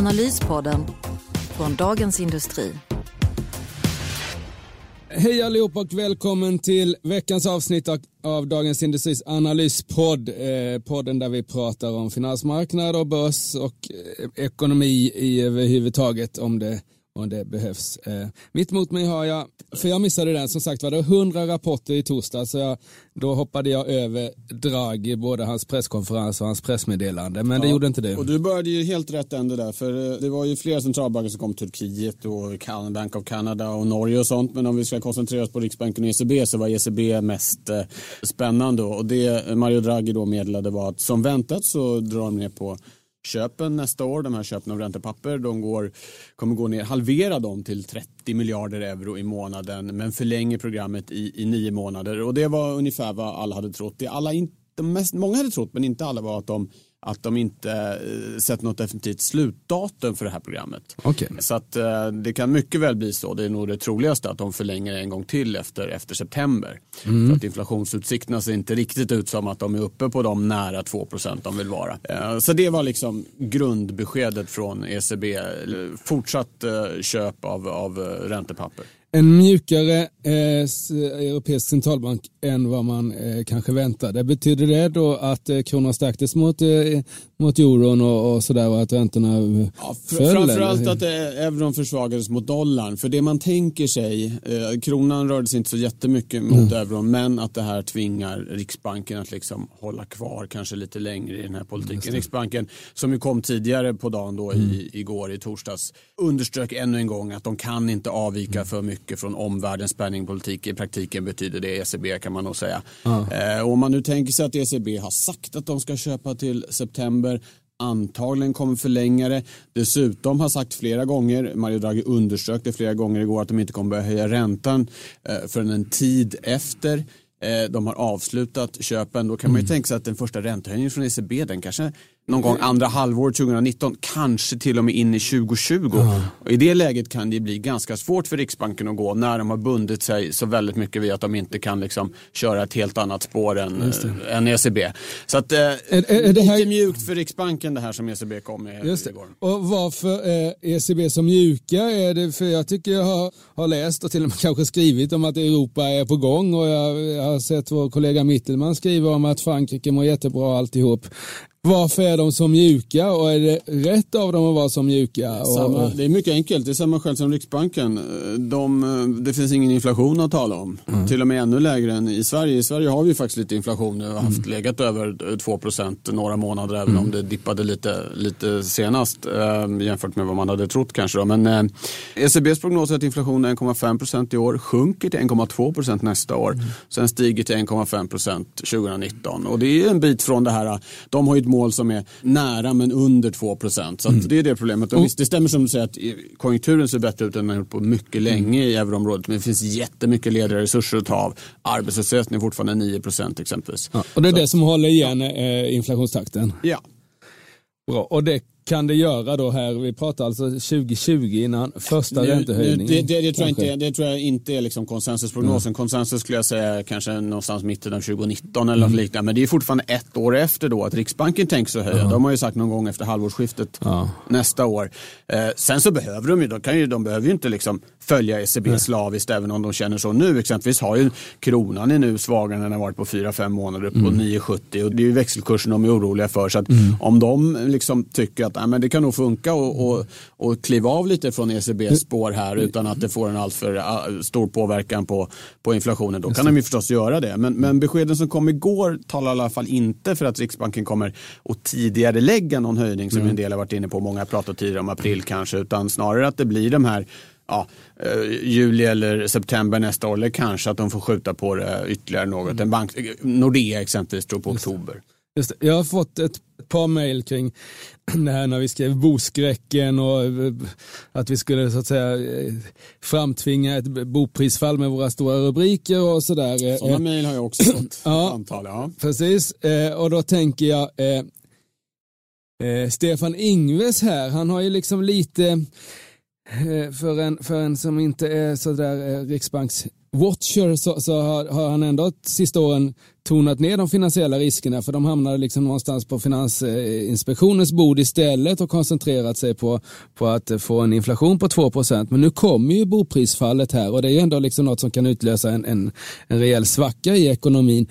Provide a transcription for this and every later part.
Analyspodden från Dagens Industri. Hej allihop och välkommen till veckans avsnitt av Dagens Industris analyspodd. Eh, podden där vi pratar om finansmarknad och börs och eh, ekonomi i överhuvudtaget om det om det behövs. Eh, mitt emot mig har jag, för jag missade den, som sagt var det 100 rapporter i torsdag så jag, då hoppade jag över Draghi, både hans presskonferens och hans pressmeddelande, men ja, det gjorde inte du. Och du började ju helt rätt ände där, för eh, det var ju flera centralbanker som kom, Turkiet och Bank of Canada och Norge och sånt, men om vi ska koncentrera oss på Riksbanken och ECB så var ECB mest eh, spännande och det Mario Draghi då meddelade var att som väntat så drar de ner på köpen nästa år, de här köpen av räntepapper, de går, kommer gå ner, halvera dem till 30 miljarder euro i månaden men förlänger programmet i, i nio månader och det var ungefär vad alla hade trott. Det alla de mest, många hade trott men inte alla var att de att de inte eh, sett något definitivt slutdatum för det här programmet. Okay. Så att eh, det kan mycket väl bli så, det är nog det troligaste, att de förlänger en gång till efter, efter september. Mm. För att inflationsutsikterna ser inte riktigt ut som att de är uppe på de nära 2% de vill vara. Eh, så det var liksom grundbeskedet från ECB, fortsatt köp av, av räntepapper en mjukare eh, europeisk centralbank än vad man eh, kanske väntade. Betyder det då att eh, kronan stärktes mot, eh, mot euron och, och sådär och att räntorna ja, föll? Framförallt att eh, euron försvagades mot dollarn. För det man tänker sig, eh, kronan rörde sig inte så jättemycket mot mm. euron men att det här tvingar Riksbanken att liksom hålla kvar kanske lite längre i den här politiken. Riksbanken som ju kom tidigare på dagen då mm. i, igår i torsdags underströk ännu en gång att de kan inte avvika mm. för mycket mycket från omvärldens penningpolitik. I praktiken betyder det ECB kan man nog säga. Eh, om man nu tänker sig att ECB har sagt att de ska köpa till september antagligen kommer förlänga det. Dessutom har sagt flera gånger, Mario Draghi underströk det flera gånger igår, att de inte kommer börja höja räntan eh, förrän en tid efter eh, de har avslutat köpen. Då kan man ju mm. tänka sig att den första räntehöjningen från ECB den kanske någon gång andra halvåret 2019, kanske till och med in i 2020. Ja. Och I det läget kan det bli ganska svårt för Riksbanken att gå när de har bundit sig så väldigt mycket vid att de inte kan liksom köra ett helt annat spår än, äh, än ECB. Så att, eh, är, är det här... lite mjukt för Riksbanken det här som ECB kom med Just det. igår. Och varför är ECB så mjuka? Är det för jag tycker jag har, har läst och till och med kanske skrivit om att Europa är på gång och jag, jag har sett vår kollega Mittelman skriva om att Frankrike mår jättebra alltihop. Varför är de så mjuka och är det rätt av dem att vara så mjuka? Samma, det är mycket enkelt, det är samma skäl som Riksbanken. De, det finns ingen inflation att tala om. Mm. Till och med ännu lägre än i Sverige. I Sverige har vi faktiskt lite inflation nu och haft mm. legat över 2% några månader även mm. om det dippade lite, lite senast eh, jämfört med vad man hade trott kanske. Då. Men eh, ECBs prognos är att inflationen är 1,5% i år, sjunker till 1,2% nästa år. Mm. Sen stiger till 1,5% 2019 och det är en bit från det här. De har ju mål som är nära men under 2 procent. Så mm. det är det problemet. Och visst, det stämmer som du säger att konjunkturen ser bättre ut än den har gjort på mycket länge i euroområdet. Men det finns jättemycket lediga resurser att ta av. Arbetslösheten är fortfarande 9 procent exempelvis. Ja, och det är Så. det som håller igen eh, inflationstakten? Ja. Bra. Och det kan det göra då här? Vi pratar alltså 2020 innan första räntehöjningen. Det, det, det, tror jag inte, det tror jag inte är liksom konsensusprognosen. Mm. Konsensus skulle jag säga kanske någonstans mitten av 2019 eller mm. något liknande. Men det är fortfarande ett år efter då att Riksbanken tänker sig höja. Mm. De har ju sagt någon gång efter halvårsskiftet ja. nästa år. Eh, sen så behöver de ju, de, kan ju, de behöver ju inte liksom följa ECB slaviskt även om de känner så nu. Exempelvis har ju kronan är nu svagare än den har varit på 4-5 månader upp på mm. 9,70 och det är ju växelkursen de är oroliga för. Så att mm. om de liksom tycker att ja, men det kan nog funka och, och, och kliva av lite från ECBs spår här utan att det får en alltför uh, stor påverkan på, på inflationen. Då kan de ju förstås göra det. Men, men beskeden som kom igår talar i alla fall inte för att Riksbanken kommer att tidigare lägga någon höjning som mm. en del har varit inne på. Många har pratat tidigare om april kanske utan snarare att det blir de här ja, eh, juli eller september nästa år. Eller kanske att de får skjuta på det ytterligare något. En bank, Nordea exempelvis tror på oktober. Just det. Jag har fått ett par mejl kring det här när vi skrev boskräcken och eh, att vi skulle så att säga eh, framtvinga ett boprisfall med våra stora rubriker och sådär. Sådana mejl har jag också fått. ja, antal, ja. Precis, och då tänker jag Stefan Ingves här, han har ju liksom lite för en, för en som inte är sådär Riksbanks Watcher så, så har, har, han ändå sista åren tonat ner de finansiella riskerna för de hamnade liksom någonstans på Finansinspektionens bord istället och koncentrerat sig på, på att få en inflation på 2% Men nu kommer ju boprisfallet här och det är ju ändå liksom något som kan utlösa en, en, en rejäl svacka i ekonomin.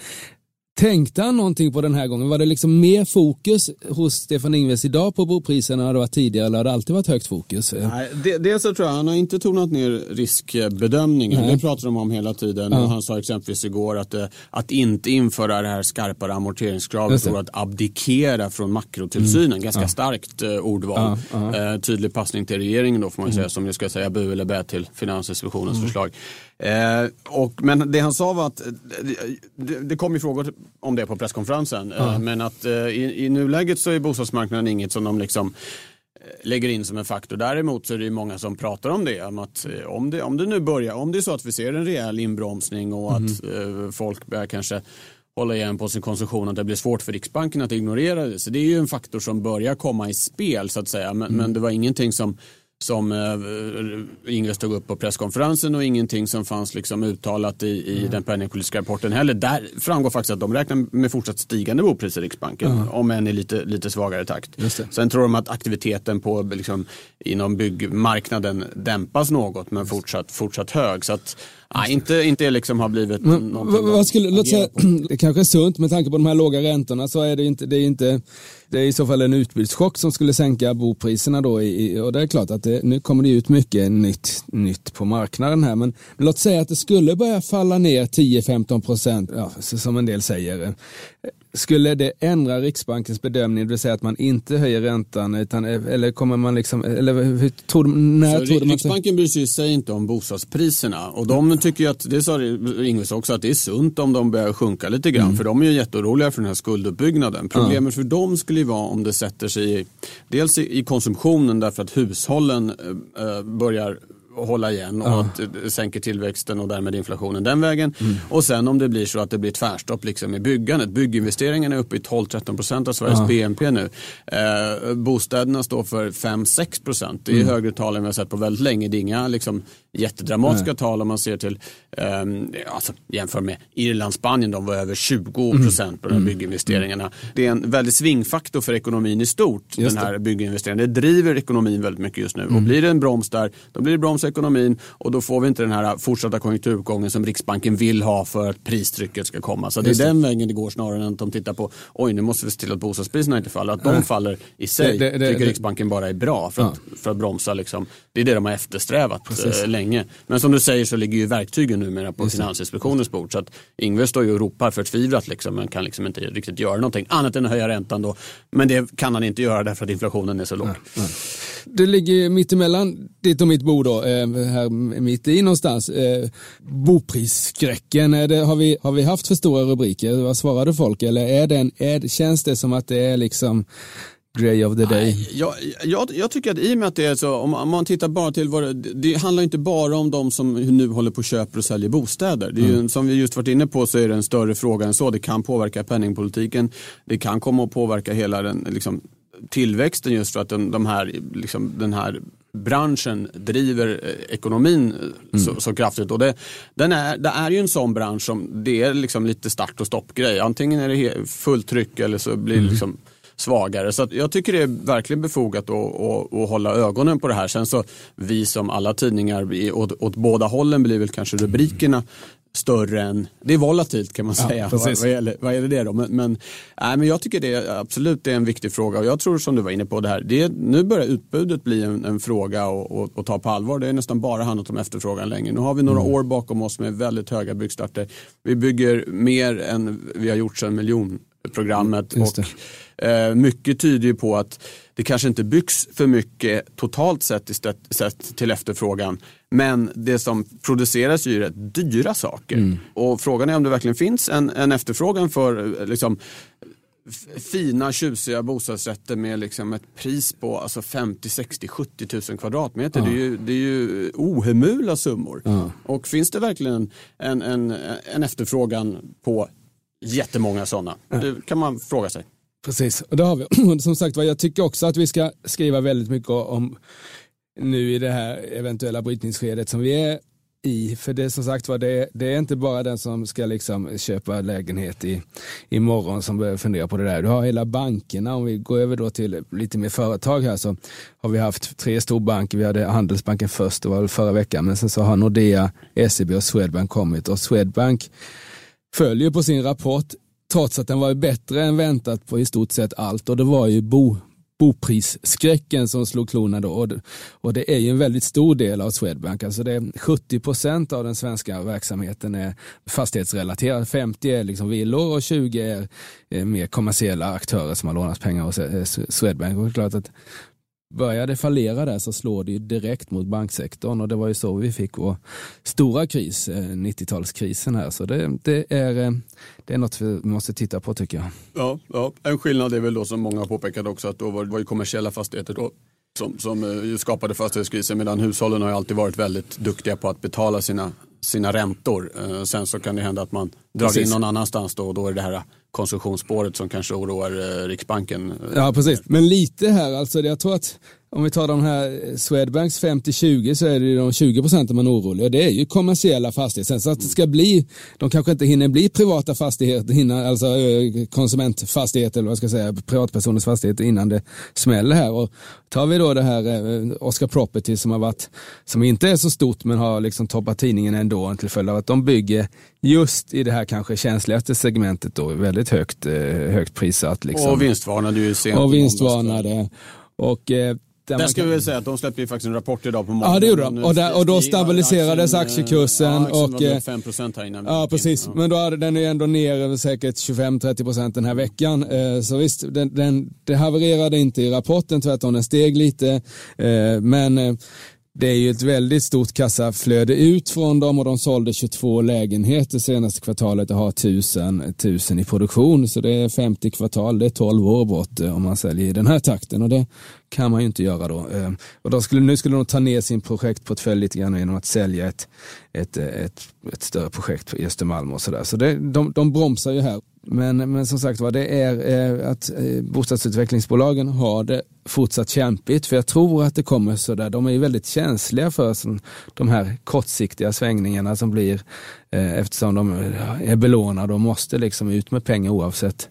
Tänkte han någonting på den här gången? Var det liksom mer fokus hos Stefan Ingves idag på bopriserna än det var tidigare eller har det alltid varit högt fokus? Nej, det, dels så tror jag han har inte tonat ner riskbedömningen. Nej. Det pratar de om hela tiden. Ja. Han sa exempelvis igår att, eh, att inte införa det här skarpare amorteringskravet och att abdikera från makrotillsynen. Mm. Ganska ja. starkt uh, ordval. Ja. Uh, tydlig passning till regeringen då får man mm. säga som ju ska säga bu eller bä till Finansinspektionens mm. förslag. Eh, och, men det han sa var att, det, det kom ju frågor om det på presskonferensen, eh, mm. men att eh, i, i nuläget så är bostadsmarknaden inget som de liksom eh, lägger in som en faktor. Däremot så är det många som pratar om det. Om, att, eh, om, det om det nu börjar, om det är så att vi ser en rejäl inbromsning och mm. att eh, folk börjar kanske hålla igen på sin konsumtion att det blir svårt för Riksbanken att ignorera det. Så det är ju en faktor som börjar komma i spel så att säga. Men, mm. men det var ingenting som som eh, Ingves tog upp på presskonferensen och ingenting som fanns liksom uttalat i, i mm. den penningpolitiska rapporten heller. Där framgår faktiskt att de räknar med fortsatt stigande bopriser i Riksbanken, mm. om än i lite, lite svagare takt. Sen tror de att aktiviteten på, liksom, inom byggmarknaden dämpas något men fortsatt, fortsatt hög. Så att, Nej, inte, inte liksom har blivit men, vad skulle, låt säga, Det kanske är sunt med tanke på de här låga räntorna så är det inte, det är inte det är i så fall en utbudschock som skulle sänka bopriserna då i, och det är klart att det, nu kommer det ut mycket nytt, nytt på marknaden här men, men låt säga att det skulle börja falla ner 10-15 procent, ja, som en del säger. Skulle det ändra Riksbankens bedömning, det vill säga att man inte höjer räntan, utan, eller kommer man liksom, eller hur tror, när så tror man Riksbanken bryr sig, sig inte om bostadspriserna och de tycker ju att, det sa Ingves också, att det är sunt om de börjar sjunka lite grann, mm. för de är ju jätteoroliga för den här skulduppbyggnaden. Problemet mm. för dem skulle ju vara om det sätter sig i, dels i, i konsumtionen därför att hushållen äh, börjar hålla igen och ja. att det sänker tillväxten och därmed inflationen den vägen. Mm. Och sen om det blir så att det blir tvärstopp liksom i byggandet. Bygginvesteringarna är uppe i 12-13 procent av Sveriges ja. BNP nu. Eh, bostäderna står för 5-6 procent. Det är mm. högre tal än vi har sett på väldigt länge. Det är inga liksom, jättedramatiska Nej. tal om man ser till eh, alltså, jämför med Irland, Spanien. De var över 20 procent mm. på de här mm. bygginvesteringarna. Det är en väldigt svingfaktor för ekonomin i stort. Just den här bygginvesteringen. Det driver ekonomin väldigt mycket just nu. Och mm. blir det en broms där, då blir det broms ekonomin och då får vi inte den här fortsatta konjunkturuppgången som Riksbanken vill ha för att pristrycket ska komma. Så det är det. den vägen det går snarare än att de tittar på oj nu måste vi se till att bostadspriserna inte faller. Att de äh. faller i sig det, det, tycker Riksbanken bara är bra för att, ja. för att bromsa. Liksom. Det är det de har eftersträvat Precis. Eh, länge. Men som du säger så ligger ju verktygen numera på Just Finansinspektionens bord. Så att Ingvar står ju och ropar förtvivlat liksom, men kan liksom inte riktigt göra någonting annat än att höja räntan då. Men det kan han inte göra därför att inflationen är så låg. Ja. Ja. Det ligger mittemellan ditt och mitt bord då, här mitt i någonstans. Eh, boprisskräcken, det, har, vi, har vi haft för stora rubriker? Vad svarade folk? Eller är den, är, känns det som att det är liksom Grey of the day? Nej, jag, jag, jag, tycker att i och med att det är så, om man tittar bara till vad det, det handlar inte bara om de som nu håller på och köper och säljer bostäder. Det är mm. ju, som vi just varit inne på så är det en större fråga än så. Det kan påverka penningpolitiken. Det kan komma att påverka hela den liksom, tillväxten just för att den, de här, liksom, den här branschen driver eh, ekonomin eh, mm. så, så, kraftigt. Och det, den är, det är ju en sån bransch som det är liksom lite start och stoppgrej. Antingen är det fullt tryck eller så blir det mm. liksom svagare. Så jag tycker det är verkligen befogat att, att, att, hålla ögonen på det här. Sen så vi som alla tidningar åt, åt båda hållen blir väl kanske rubrikerna större än, det är volatilt kan man säga ja, vad, vad, gäller, vad gäller det då. Men, men, nej, men jag tycker det absolut är en viktig fråga och jag tror som du var inne på det här, det, nu börjar utbudet bli en, en fråga att ta på allvar. Det är nästan bara handlat om efterfrågan länge. Nu har vi några mm. år bakom oss med väldigt höga byggstarter. Vi bygger mer än vi har gjort sedan miljonprogrammet. Och, mycket tyder ju på att det kanske inte byggs för mycket totalt sett, sett till efterfrågan. Men det som produceras är ju rätt dyra saker. Mm. Och frågan är om det verkligen finns en, en efterfrågan för liksom, f- fina tjusiga bostadsrätter med liksom ett pris på alltså 50, 60, 70 000 kvadratmeter. Det, är ju, det är ju ohemula summor. Och finns det verkligen en, en, en efterfrågan på jättemånga sådana? Det kan man fråga sig. Precis, och det har vi. Som sagt var, jag tycker också att vi ska skriva väldigt mycket om nu i det här eventuella brytningsskedet som vi är i. För det är som sagt var, det, det är inte bara den som ska liksom köpa lägenhet i, imorgon som behöver fundera på det där. Du har hela bankerna, om vi går över då till lite mer företag här så har vi haft tre storbanker. Vi hade Handelsbanken först, det var väl förra veckan, men sen så har Nordea, SEB och Swedbank kommit och Swedbank följer på sin rapport trots att den var bättre än väntat på i stort sett allt och det var ju bo, boprisskräcken som slog klorna då och det, och det är ju en väldigt stor del av Swedbank. Alltså det är 70 procent av den svenska verksamheten är fastighetsrelaterad. 50 är liksom villor och 20 är, är mer kommersiella aktörer som har lånat pengar hos eh, Swedbank. Och det är klart att Börjar det fallera där så slår det ju direkt mot banksektorn och det var ju så vi fick vår stora kris, eh, 90-talskrisen här. Så det, det, är, eh, det är något vi måste titta på tycker jag. Ja, ja, en skillnad är väl då som många påpekade också att då var det var ju kommersiella fastigheter då som, som eh, skapade fastighetskrisen medan hushållen har alltid varit väldigt duktiga på att betala sina, sina räntor. Eh, sen så kan det hända att man drar Precis. in någon annanstans då och då är det här konsumtionsspåret som kanske oroar eh, Riksbanken. Ja, precis. Men lite här, alltså jag tror att om vi tar de här Swedbanks 50-20 så är det de 20 procenten man är orolig och det är ju kommersiella fastigheter. Sen så att det ska bli, de kanske inte hinner bli privata fastigheter, hinner, alltså eh, konsumentfastigheter eller vad ska jag säga, privatpersoners fastigheter innan det smäller här. Och tar vi då det här eh, Oscar Property som har varit, som inte är så stort men har liksom toppat tidningen ändå till följd av att de bygger just i det här kanske känsligaste segmentet då väldigt högt, eh, högt prissatt. Liksom. Och vinstvarnade ju sent. Och vinstvarnade. Och, eh, där ska kan- vi säga att de släppte ju faktiskt en rapport idag på morgonen. Ja, det gjorde de. Och där- och då stabiliserades aktiekursen Ja, och, var väl eh, 5% här innan Ja, precis. Ja. Men då hade den är ändå ner över säkert 25-30 procent den här veckan. Eh, Så visst, den, den, det havererade inte i rapporten, tvärtom den steg lite. Eh, Men det är ju ett väldigt stort kassaflöde ut från dem och de sålde 22 lägenheter senaste kvartalet och har 1000, 1000 i produktion. Så det är 50 kvartal, det är 12 år bort eh, om man säljer i den här takten och det kan man ju inte göra då. Ehm, och då skulle, nu skulle de ta ner sin projektportfölj lite grann genom att sälja ett, ett, eh, ett, ett större projekt i Östermalm och sådär. Så det, de, de bromsar ju här. Men, men som sagt var, det är eh, att eh, bostadsutvecklingsbolagen har det fortsatt kämpigt. För jag tror att det kommer sådär. De är ju väldigt känsliga för som, de här kortsiktiga svängningarna som blir eh, eftersom de eh, är belånade och måste liksom ut med pengar oavsett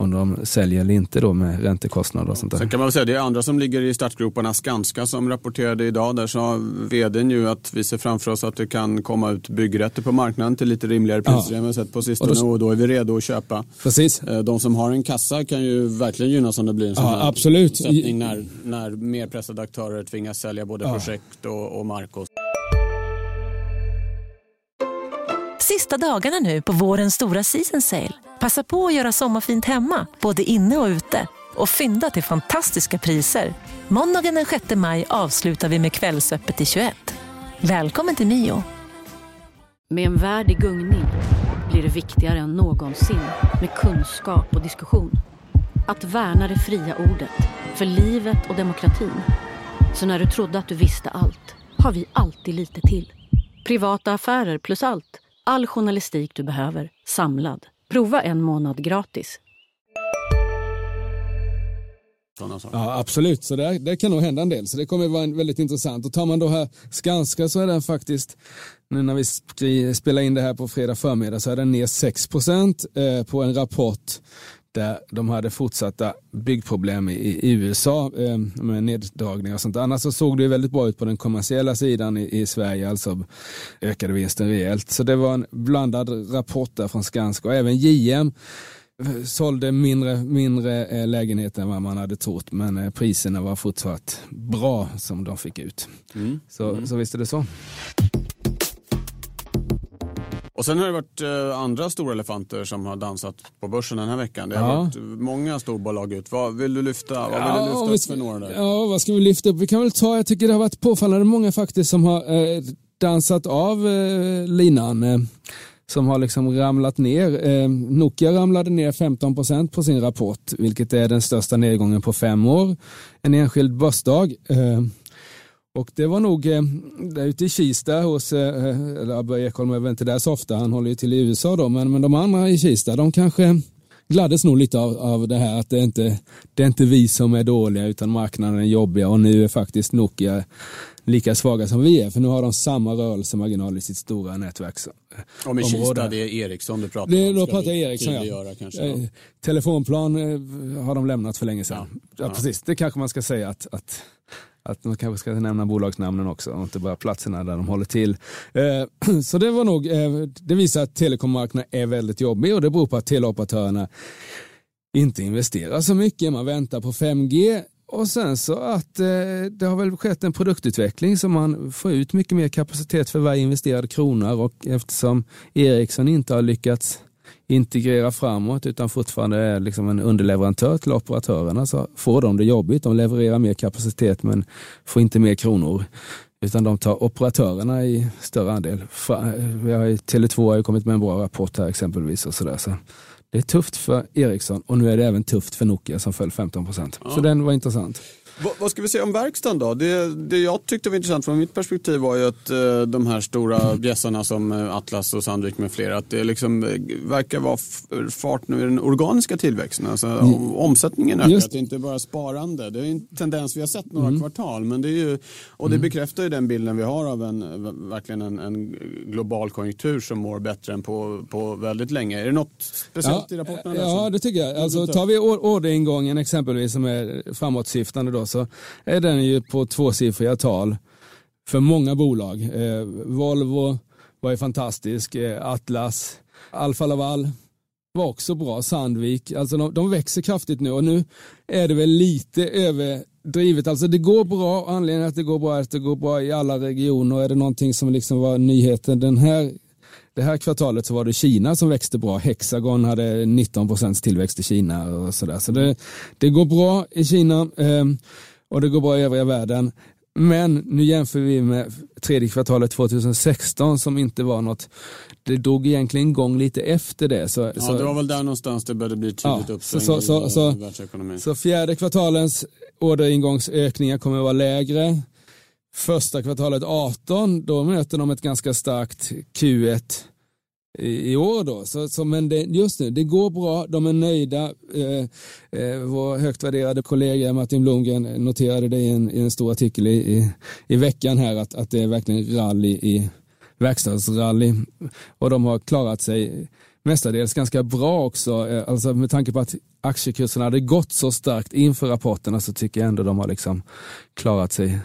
om de säljer eller inte då med räntekostnader och sånt där. Sen kan man väl säga det är andra som ligger i startgroparna. Skanska som rapporterade idag. Där sa vdn ju att vi ser framför oss att det kan komma ut byggrätter på marknaden till lite rimligare priser än vi sett på sistone. Och då- Och då är vi redo att köpa. Precis. Eh, De som har en kassa kan ju verkligen gynnas om det blir en sån Ja, här absolut. när, när mer pressade aktörer tvingas sälja både projekt och, och mark. Och Sista dagarna nu på vårens stora season sale. Passa på att göra sommarfint hemma, både inne och ute. Och fynda till fantastiska priser. Måndagen den 6 maj avslutar vi med Kvällsöppet i 21. Välkommen till Mio. Med en värld i gungning blir det viktigare än någonsin med kunskap och diskussion. Att värna det fria ordet, för livet och demokratin. Så när du trodde att du visste allt, har vi alltid lite till. Privata affärer plus allt. All journalistik du behöver, samlad. Prova en månad gratis. Ja, absolut. Så det, det kan nog hända en del. Så det kommer vara en väldigt intressant. Och tar man då här Skanska så är den faktiskt, nu när vi skri- spelar in det här på fredag förmiddag, så är den ner 6 eh, på en rapport där de hade fortsatta byggproblem i, i USA eh, med neddragningar och sånt. Annars så såg det väldigt bra ut på den kommersiella sidan i, i Sverige, alltså ökade vinsten rejält. Så det var en blandad rapport där från Skanska och även JM sålde mindre, mindre eh, lägenheter än vad man hade trott men eh, priserna var fortsatt bra som de fick ut. Så, så visst är det så. Och sen har det varit eh, andra stora elefanter som har dansat på börsen den här veckan. Det har Ja. varit många storbolag ut. Vad vill du lyfta, vad vill du lyfta upp ska- för några där? Ja, vad ska vi lyfta upp? Vi kan väl ta, jag tycker det har varit påfallande många faktiskt som har eh, dansat av eh, linan. Eh, som har liksom ramlat ner. Eh, Nokia ramlade ner 15 procent på sin rapport, vilket är den största nedgången på fem år. En enskild börsdag. Eh, och det var nog eh, där ute i Kista hos, eh, eller Börje Ekholm är väl inte där så ofta, han håller ju till i USA då, men, men de andra i Kista, de kanske gladdes nog lite av, av det här att det inte det är inte vi som är dåliga utan marknaden är jobbiga och nu är faktiskt Nokia lika svaga som vi är för nu har de samma rörelsemarginal i sitt stora nätverk. Och med Kista, det är Ericsson du pratar det, om. Då pratar jag Ericsson ja. Kanske, ja. Eh, telefonplan eh, har de lämnat för länge sedan. Ja. ja. precis, det kanske man ska säga att, att att man kanske ska nämna bolagsnamnen också och inte bara platserna där de håller till. Eh, så det var nog, eh, det visar att telekommarknaden är väldigt jobbig och det beror på att teleoperatörerna inte investerar så mycket. Man väntar på 5G och sen så att eh, det har väl skett en produktutveckling så man får ut mycket mer kapacitet för varje investerad krona och eftersom Ericsson inte har lyckats integrera framåt utan fortfarande är liksom en underleverantör till operatörerna så får de det jobbigt. De levererar mer kapacitet men får inte mer kronor. Utan de tar operatörerna i större andel. Tele2 har ju kommit med en bra rapport här exempelvis. och så, där, så Det är tufft för Ericsson och nu är det även tufft för Nokia som föll 15 procent. Ja. Så den var intressant. Va, vad ska vi säga om verkstaden då? Det, det jag tyckte var intressant från mitt perspektiv var ju att eh, de här stora bjässarna som eh, Atlas och Sandvik med flera, att det liksom eh, verkar vara fart nu i den organiska tillväxten. Alltså, mm. Omsättningen ökar, Just. det är inte bara sparande. Det är en tendens vi har sett några mm. kvartal. Men det är ju, och det mm. bekräftar ju den bilden vi har av en, verkligen en, en, global konjunktur som mår bättre än på, på väldigt länge. Är det något speciellt ja, i rapporten? Ja, det tycker jag. Alltså, tar vi orderingången exempelvis som är framåtsyftande då så är den ju på tvåsiffriga tal för många bolag. Eh, Volvo var ju fantastisk, eh, Atlas, Alfa Laval var också bra, Sandvik, alltså de, de, växer kraftigt nu och nu är det väl lite överdrivet. Alltså det går bra, anledningen att det går bra är att det går bra i alla regioner är det någonting som liksom var nyheten den här det här kvartalet så var det Kina som växte bra. Hexagon hade 19 procents tillväxt i Kina och sådär. Så det, det går bra i Kina. Eh, och det går bra i övriga världen. Men nu jämför vi med tredje kvartalet 2016 som inte var något, det drog egentligen igång lite efter det. Så, ja, så, det var väl där någonstans det började bli tydligt ja, uppsving så, så, i så, världsekonomin. Så fjärde kvartalens orderingångsökningar kommer att vara lägre. Första kvartalet 18, då möter de ett ganska starkt Q1 i, år då. Så, så, men det, just nu, det går bra, de är nöjda. Eh, eh, vår högt värderade kollega Martin Blomgren noterade det i en, i en stor artikel i, i, i, veckan här att, att det är verkligen rally i verkstadsrally och de har klarat sig mestadels ganska bra också. Eh, alltså med tanke på att aktiekurserna hade gått så starkt inför rapporterna så tycker jag ändå de har liksom klarat sig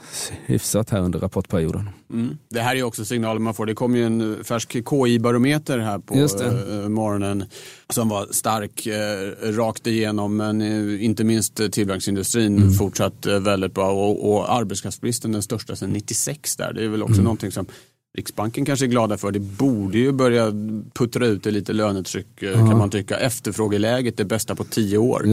hyfsat här under rapportperioden. Mm. Det här är också signaler man får. Det kom ju en färsk KI-barometer här på äh, morgonen som var stark äh, rakt igenom men inte minst tillverkningsindustrin mm. fortsatt väldigt bra och, och arbetskraftsbristen den största sedan 96 där. Det är väl också mm. någonting som Riksbanken kanske är glada för. Det borde ju börja puttra ut lite lönetryck Aha. kan man tycka. Efterfrågeläget är bästa på tio år.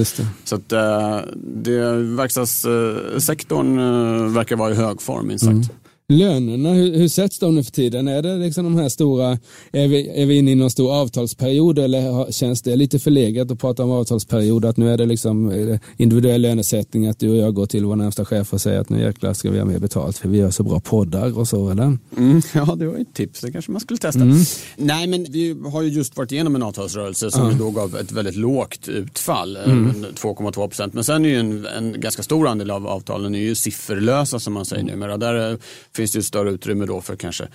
Så att äh, det, verkstadssektorn äh, verkar vara i hög form minst sagt. Mm. Lönerna, hur, hur sätts de nu för tiden? Är det liksom de här stora, är vi, är vi inne i någon stor avtalsperiod eller känns det lite förlegat att prata om avtalsperiod? Att nu är det liksom individuell lönesättning, att du och jag går till vår närmsta chef och säger att nu jäklar ska vi ha mer betalt för vi gör så bra poddar och så eller? Mm, ja, det var ett tips, det kanske man skulle testa. Mm. Nej, men vi har ju just varit igenom en avtalsrörelse som mm. då gav ett väldigt lågt utfall, mm. 2,2 procent. Men sen är ju en, en ganska stor andel av avtalen är ju sifferlösa som man säger mm. numera. Där finns det ett större utrymme då för kanske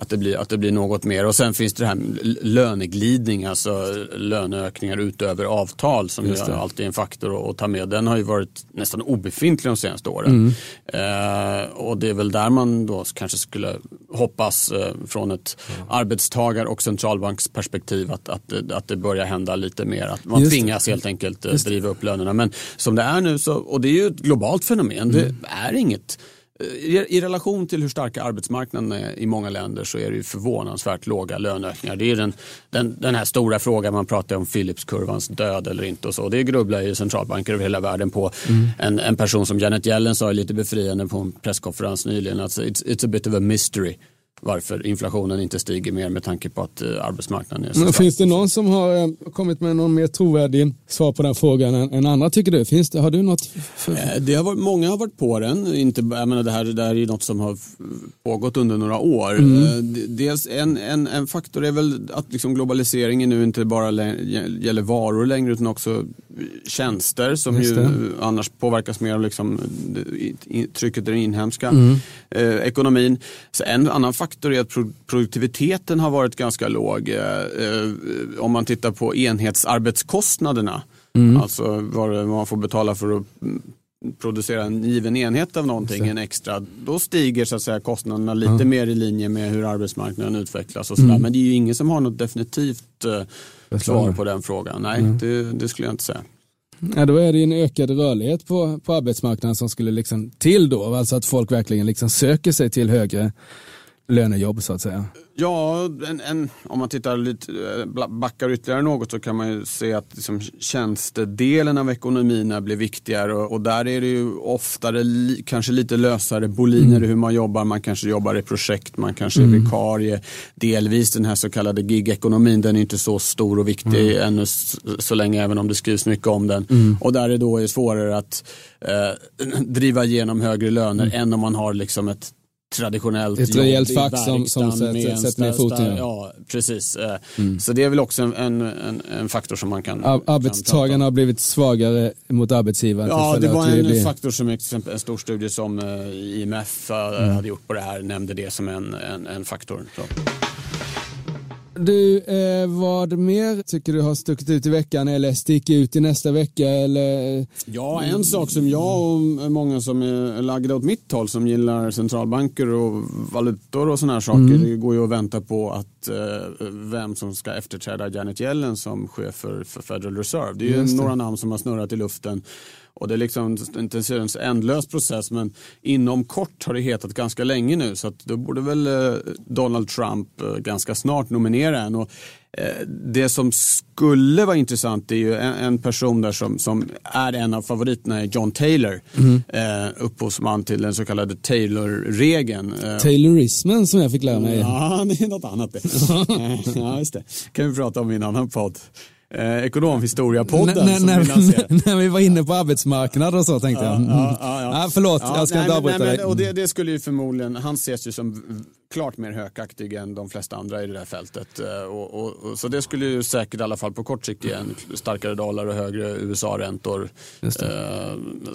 att det, blir, att det blir något mer. Och sen finns det här löneglidning, alltså löneökningar utöver avtal som ju alltid är en faktor att ta med. Den har ju varit nästan obefintlig de senaste åren. Mm. Eh, och det är väl där man då kanske skulle hoppas eh, från ett mm. arbetstagar och centralbanksperspektiv att, att, att det börjar hända lite mer. Att man Just tvingas det. helt enkelt eh, driva upp lönerna. Men som det är nu, så, och det är ju ett globalt fenomen, mm. det är inget i relation till hur starka arbetsmarknaden är i många länder så är det ju förvånansvärt låga löneökningar. Det är den, den, den här stora frågan man pratar om Philipskurvans död eller inte och så. Det grubblar ju centralbanker över hela världen på. Mm. En, en person som Janet Yellen sa lite befriande på en presskonferens nyligen att it's, it's a bit of a mystery varför inflationen inte stiger mer med tanke på att eh, arbetsmarknaden är så stark. finns det någon som har eh, kommit med någon mer trovärdig svar på den frågan än, andra tycker du? Finns det, har du något? För... Eh, Det har varit, många har varit på den. Inte, jag menar, det, här, det här är något som har pågått under några år. D- Dels en, en, en faktor är väl att liksom globaliseringen nu inte bara gäller varor längre utan också tjänster som ju annars påverkas mer av liksom, trycket i den inhemska eh, ekonomin. Så en annan faktor är att pro- produktiviteten har varit ganska låg. Eh, eh, om man tittar på enhetsarbetskostnaderna, alltså vad man får betala för att mm, producera en given enhet av någonting, en extra, då stiger så att säga, kostnaderna lite mer i linje med hur arbetsmarknaden utvecklas. Och sådär. Men det är ju ingen som har något definitivt eh, svar på den frågan. Nej, det, det skulle jag inte säga. Ja, då är det en ökad rörlighet på, på arbetsmarknaden som skulle liksom till då, alltså att folk verkligen liksom söker sig till högre lönejobb så att säga. Ja, en, en, om man tittar lite, eh, backar ytterligare något så kan man ju se att liksom, tjänstedelen av ekonomin blir viktigare och, och där är det ju oftare li, kanske lite lösare boliner i hur man jobbar. Man kanske jobbar i projekt, man kanske är vikarie. Delvis den här så kallade gig-ekonomin, den är inte så stor och viktig ännu s- så länge även om det skrivs mycket om den. Och där det då är svårare att eh, driva igenom högre löner än om man har liksom ett traditionellt Ett rejält fack som- som sätter- ner foten, ja. Ja, precis. Eh, Så det är väl också en, en, en, faktor som man kan... Ar- kan Arbetstagarna har blivit svagare mot arbetsgivaren. Ja, det var en blir- faktor som exempel en stor studie som eh, IMF eh, Mm. hade gjort på det här nämnde det som en, en, en faktor. Så. Du, eh, vad mer tycker du har stuckit ut i veckan eller sticker ut i nästa vecka? Eller? Ja, en sak som jag och många som är lagda åt mitt håll som gillar centralbanker och valutor och sådana här saker. Mm. Det går ju att vänta på att eh, vem som ska efterträda Janet Yellen som chef för, för Federal Reserve. Det är ju några namn som har snurrat i luften. Och det är liksom inte en ändlös process men inom kort har det hetat ganska länge nu så att då borde väl eh, Donald Trump eh, ganska snart nominera en. Och, eh, det som skulle vara intressant är ju en, person där som, som är en av favoriterna är John Taylor. Eh, upphovsman till den så kallade Taylor-regeln. Taylorismen som jag fick lära mig. Ja, det är något annat det. Ja, just det. kan vi prata om i en annan podd. Eh, Ekonomhistoria-podden. När, när, när, vi var inne på arbetsmarknad och så tänkte jag. Mm. Ja, ja, ja. Ja, förlåt, Ja, jag ska nej, inte avbryta dig. Och det, det skulle ju förmodligen, han ses ju som klart mer hökaktig än de flesta andra i det där fältet. Eh, Och, och, och, så det skulle ju säkert i alla fall på kort sikt ge en starkare dollar och högre USA-räntor. Eh,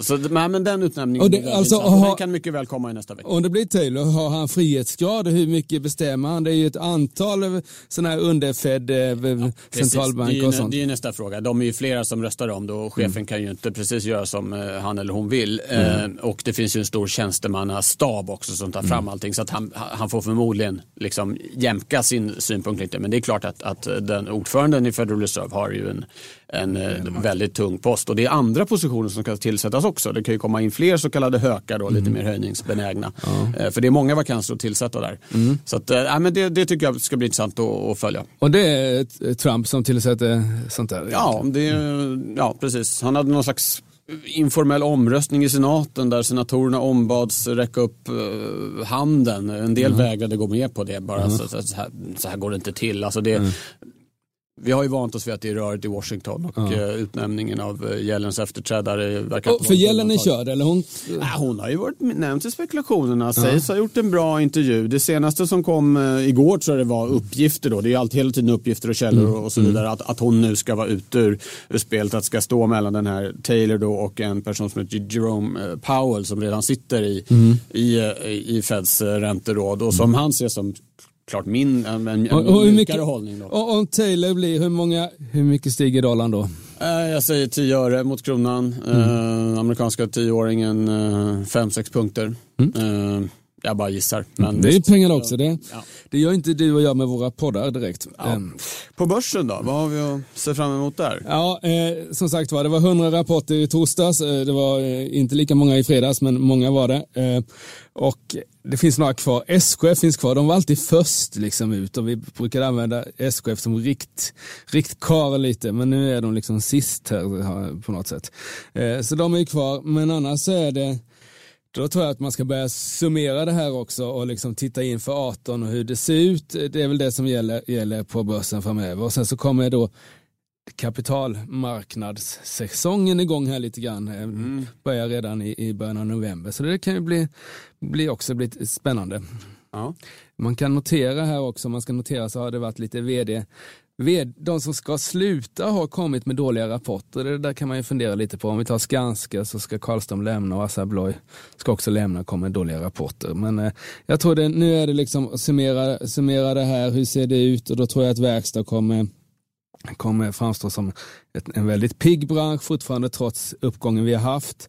Så nej, men den utnämningen det- alltså, har- den kan mycket väl komma i nästa vecka. Om det blir Taylor, har han frihetsgrad? Hur mycket bestämmer han? Det är ju ett antal sådana här underfed eh, Precis. centralbanker och sånt. det är ju nästa fråga. De är ju flera som röstar om det och chefen kan ju inte precis göra som eh, han eller hon vill. Eh, och det finns ju en stor tjänstemannastab också som tar fram allting så att han, han får förmodligen liksom jämka sin synpunkt lite. Men det är klart att, att den ordföranden i Federal Reserve har ju en, en eh, väldigt tung post och det är andra positioner som ska tillsättas också. Det kan ju komma in fler så kallade hökar då, lite mer höjningsbenägna. Eh, för det är många vakanser att tillsätta där. Så att, ja, men det, det tycker jag ska bli intressant att, att följa. Och det är Trump som tillsätter sånt där? Ja, det, ja, precis. Han hade någon slags informell omröstning i senaten där senatorerna ombads räcka upp eh, handen. En del vägrade gå med på det. Bara så, så, så, här, så här går det inte till. Alltså det, Vi har ju vant oss vid att det är rörigt i Washington och eh, utnämningen av uh, Yellens efterträdare verkar inte för Yellen är körd, eller hon? Nej, hon har ju varit nämnd i spekulationerna, sägs ha gjort en bra intervju. Det senaste som kom eh, igår tror jag det var uppgifter då, det är ju alltid hela tiden uppgifter och källor Mm. och så vidare, att, att hon nu ska vara ute ur, ur spelet, att ska stå mellan den här Taylor då och en person som heter Jerome eh, Powell som redan sitter i, Mm. i, eh, i Feds eh, ränteråd och som han ser som klart min, en, en, Och, och mjukare hållning då. och om Taylor blir, hur, många, hur mycket stiger dollarn då? Eh, Jag säger 10 öre mot kronan. Eh, amerikanska tioåringen 5-6 punkter. Eh, jag bara gissar. Men Det är ju visst. pengar också. Det, Ja. det gör inte du och jag med våra poddar direkt. Ehm, På börsen då? Vad har vi att se fram emot där? Ja, eh, som sagt var, det var 100 rapporter i torsdags. Eh, det var eh, inte lika många i fredags, men många var det. Eh, och det finns några kvar. SKF finns kvar. De var alltid först liksom ut och vi brukade använda SKF som rikt, riktkar lite, men nu är de liksom sist här eh, på något sätt. Eh, så de är kvar, men annars så är det Då tror jag att man ska börja summera det här också och liksom titta in för 18 och hur det ser ut. Det är väl det som gäller, gäller på börsen framöver. Och sen så kommer då kapitalmarknadssäsongen igång här lite grann. Mm. Börjar redan i, i början av november. Så det kan ju bli, bli också bli spännande. Ja. Man kan notera här också, man ska notera så har det varit lite vd de som ska sluta har kommit med dåliga rapporter. Det där kan man ju fundera lite på. Om vi tar Skanska så ska Karlström lämna och Assa Abloy ska också lämna och komma med dåliga rapporter. Men eh, jag tror det, nu är det liksom summera, summera det här, hur ser det ut? Och då tror jag att verkstad kommer, kommer framstå som ett, en väldigt pigg bransch fortfarande trots uppgången vi har haft.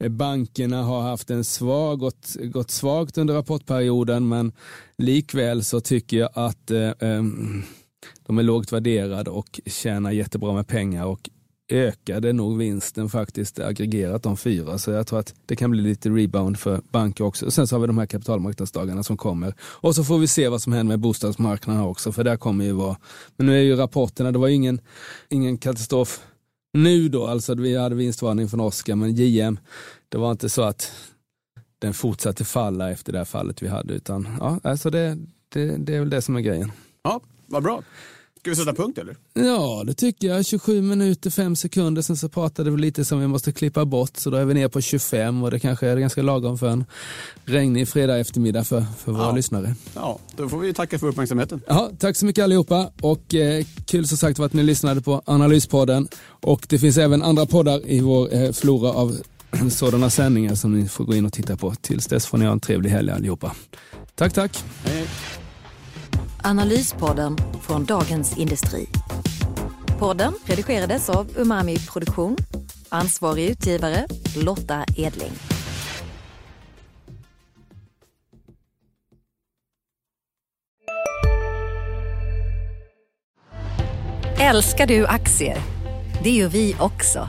Eh, bankerna har haft en svag, gått, gått svagt under rapportperioden men likväl så tycker jag att eh, eh, de är lågt värderade och tjänar jättebra med pengar och ökade nog vinsten faktiskt aggregerat de fyra. Så jag tror att det kan bli lite rebound för banker också. sen så har vi de här kapitalmarknadsdagarna som kommer. Och så får vi se vad som händer med bostadsmarknaden också, för där kommer ju vara... Men nu är ju rapporterna, det var ingen, ingen katastrof nu då, alltså vi hade vinstvarning från Oskar, men JM, det var inte så att den fortsatte falla efter det här fallet vi hade, utan ja, alltså det, det, det är väl det som är grejen. Ja, vad bra. Ska vi sätta punkt eller? Ja, det tycker jag. 27 minuter, 5 sekunder. Sen så pratade vi lite som vi måste klippa bort. Så då är vi ner på 25 och det kanske är ganska lagom för en regnig fredag eftermiddag för, för våra ja. lyssnare. Ja, då får vi tacka för uppmärksamheten. Ja, tack så mycket allihopa och eh, kul som sagt att ni lyssnade på Analyspodden. Och det finns även andra poddar i vår eh, flora av sådana sändningar som ni får gå in och titta på. Tills dess får ni ha en trevlig helg allihopa. Tack, tack. Hej. Analyspodden från Dagens Industri. Podden redigerades av Umami Produktion. Ansvarig utgivare Lotta Edling. Älskar du aktier? Det gör vi också.